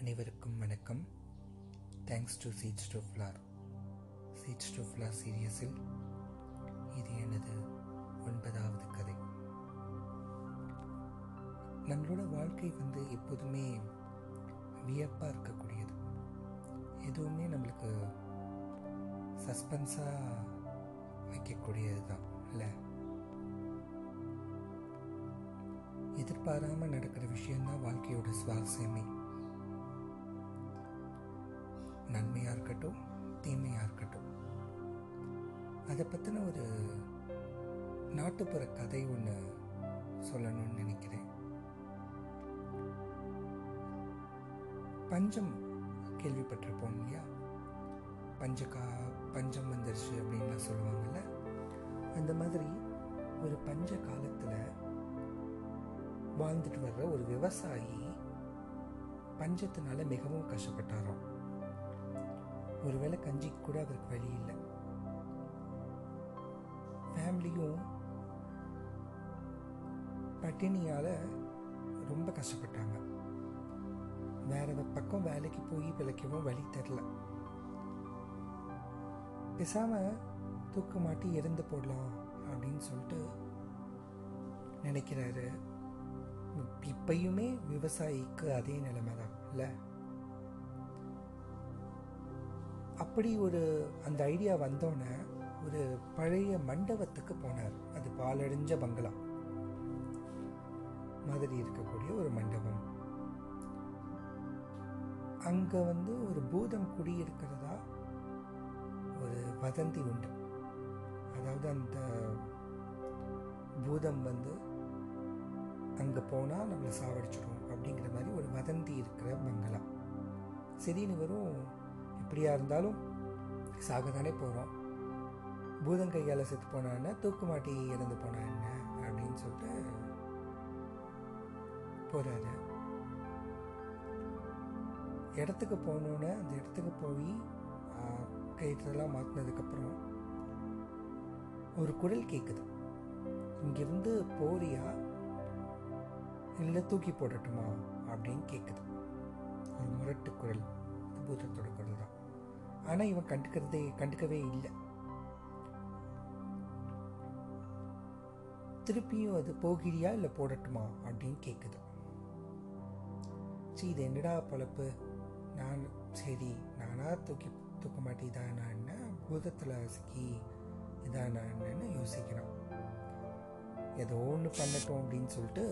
அனைவருக்கும் வணக்கம். Thanks to seeds to flower seeds to flower சீரியஸில் இது எனது ஒன்பதாவது கதை. நம்மளோட வாழ்க்கை வந்து எப்போதுமே வியப்பாக இருக்கக்கூடியது. எதுவுமே நம்மளுக்கு சஸ்பென்ஸாக வைக்கக்கூடியது தான் இல்லை? எதிர்பாராமல் நடக்கிற விஷயந்தான் வாழ்க்கையோட சுவாரஸ்யமே. நன்மையாக இருக்கட்டும் தீமையாக இருக்கட்டும். அதை பற்றின ஒரு நாட்டுப்புற கதை ஒன்று சொல்லணும்னு நினைக்கிறேன். பஞ்சம் கேள்விப்பட்டிருப்போம் இல்லையா? பஞ்சக்கா பஞ்சம் வந்துருச்சு அப்படின்லாம் சொல்லுவாங்கல்ல? அந்த மாதிரி ஒரு பஞ்ச காலத்தில் வாழ்ந்துட்டு வர்ற ஒரு விவசாயி பஞ்சத்தினால மிகவும் கஷ்டப்பட்டாராம். ஒருவேளை கஞ்சிக்கு கூட அதற்கு வழி இல்லை. ஃபேமிலியும் பட்டினியால் ரொம்ப கஷ்டப்பட்டாங்க. வேற பக்கம் வேலைக்கு போய் பிழைக்கவும் வழி தெரில. பேசாம தூக்க மாட்டி இறந்து போடலாம் அப்படின்னு சொல்லிட்டு நினைக்கிறாரு. இப்பயுமே விவசாயிக்கு அதே நிலைமை தான் இல்லை? அப்படி ஒரு அந்த ஐடியா வந்தோடனே ஒரு பழைய மண்டபத்துக்கு போனார். அது பாலடைஞ்ச பங்களா. மாதிரி இருக்கக்கூடிய ஒரு மண்டபம். அங்க வந்து ஒரு பூதம் குடியிருக்கிறதா ஒரு வதந்தி உண்டு. அதாவது அந்த பூதம் வந்து அங்கே போனால் நம்மளை சாவடிச்சிடும் அப்படிங்கிற மாதிரி ஒரு வதந்தி இருக்கிற பங்களா. சரின்னு வரும் எப்படியா இருந்தாலும் சாக தானே போகிறோம் பூதம் கையால் செத்து போனா என்ன? தூக்கு மாட்டி இறந்து போனா என்ன? அப்படின்னு சொல்லிட்டு போகிறாரு இடத்துக்கு போனோன்னே அந்த இடத்துக்கு போய் கயிற்றுலாம் மாற்றினதுக்கப்புறம் ஒரு குரல் கேட்குது இங்கிருந்து போறியா? இல்லை தூக்கி போடட்டுமா? அப்படின்னு கேட்குது ஒரு முரட்டு குரல் பூதத்தோட குரல் தான். ஆனால் இவன் கண்டுக்கிறதே கண்டுக்கவே இல்லை. திருப்பியும் அது போகிறியா இல்லை போடட்டுமா அப்படின்னு கேட்குது சரி இது என்னடா பொழப்பு? நான் சரி நானா தூக்கி தூக்க மாட்டி என்ன? பூதத்தில் சிக்கி இதானா யோசிக்கிறான். ஏதோ ஒன்று பண்ணட்டும் அப்படின்னு சொல்லிட்டு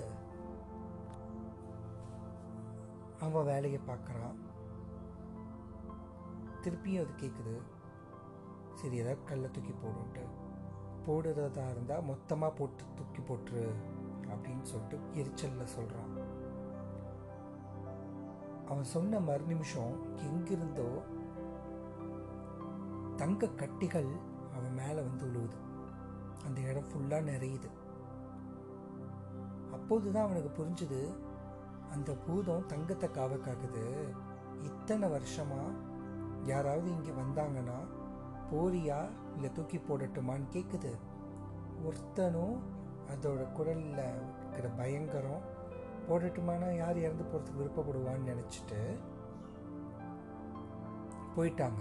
அவன் வேலையை பார்க்குறான். திருப்பியும் அது கேட்குது சரி ஏதாவது கல்லை தூக்கி போடுன்ட்டு. போடுறதா இருந்தால் மொத்தமாக போட்டு தூக்கி போட்டுரு அப்படின்னு சொல்லிட்டு எரிச்சலில் சொல்கிறான் அவன் சொன்ன மறு நிமிஷம் எங்கிருந்தோ தங்க கட்டிகள் அவன் மேலே வந்து விழுவுது அந்த இடம் ஃபுல்லாக நிறையுது. அப்போதுதான் அவனுக்கு புரிஞ்சுது அந்த பூதம் தங்கத்தை காவ காக்குது. இத்தனை வருஷமா யாராவது இங்கே வந்தாங்கன்னா போறியா இல்லை தூக்கி போடட்டுமான்னு கேட்குது ஒருத்தனும் அதோட குரலில் இருக்கிற பயங்கரம் போடட்டுமானா யார் இறந்து போகிறதுக்கு விருப்பப்படுவான்னு நினச்சிட்டு போயிட்டாங்க.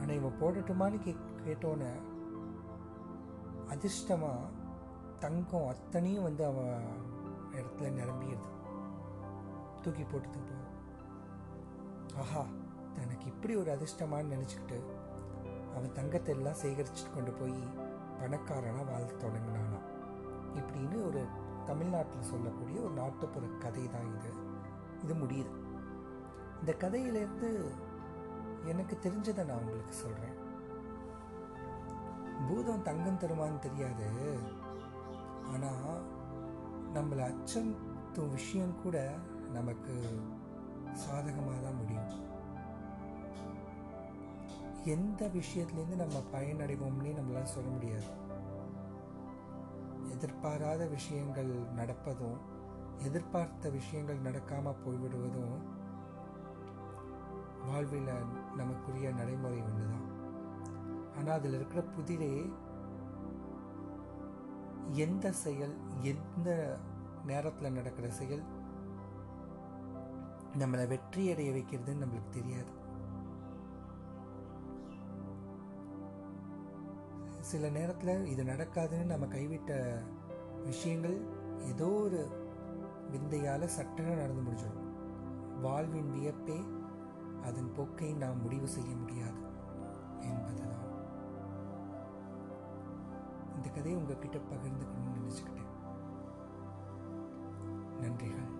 ஆனால் இவன் போடட்டுமான்னு கே கேட்டோன்னே அதிர்ஷ்டமாக தங்கம் அத்தனையும் வந்து அவன் இடத்துல நிரம்பிடுது. தூக்கி போட்டு போ. ஆஹா தனக்கு இப்படி ஒரு அதிர்ஷ்டமானு நினச்சிக்கிட்டு அவன் தங்கத்தை எல்லாம் சேகரிச்சுட்டு கொண்டு போய் பணக்காரனாக வாழ தொடங்கினானா இப்படின்னு ஒரு தமிழ்நாட்டில் சொல்லக்கூடிய ஒரு நாட்டுப்புற கதை தான் இது. இது முடியுது. இந்த கதையிலேருந்து எனக்கு தெரிஞ்சதை நான் உங்களுக்கு சொல்கிறேன் பூதம் தங்கம் தருமான்னு தெரியாது. ஆனால் நம்மளை அச்சம் விஷயம் கூட நமக்கு சாதகமாக எந்த விஷயத்துலேருந்து நம்ம பயனடைவோம்னே நம்மளால் சொல்ல முடியாது. எதிர்பாராத விஷயங்கள் நடப்பதும் எதிர்பார்த்த விஷயங்கள் நடக்காமல் போய்விடுவதும் வாழ்வில் நமக்குரிய நடைமுறை ஒன்று தான் ஆனால் அதில் இருக்கிற புதிரே எந்த செயல் எந்த நேரத்தில் நடக்கிற செயல் நம்மளை வெற்றி அடைய வைக்கிறதுன்னு நம்மளுக்கு தெரியாது. சில நேரத்தில் இது நடக்காதுன்னு நம்ம கைவிட்ட விஷயங்கள் ஏதோ ஒரு விந்தையால் சட்டன நடந்து முடிஞ்சிடும். வாழ்வின் வியப்பே அதன் போக்கை நாம் முடிவு செய்ய முடியாது என்பதுதான். இந்த கதையை உங்ககிட்ட பகிர்ந்துக்கணும்னு நினச்சிக்கிட்டேன். நன்றிகள்.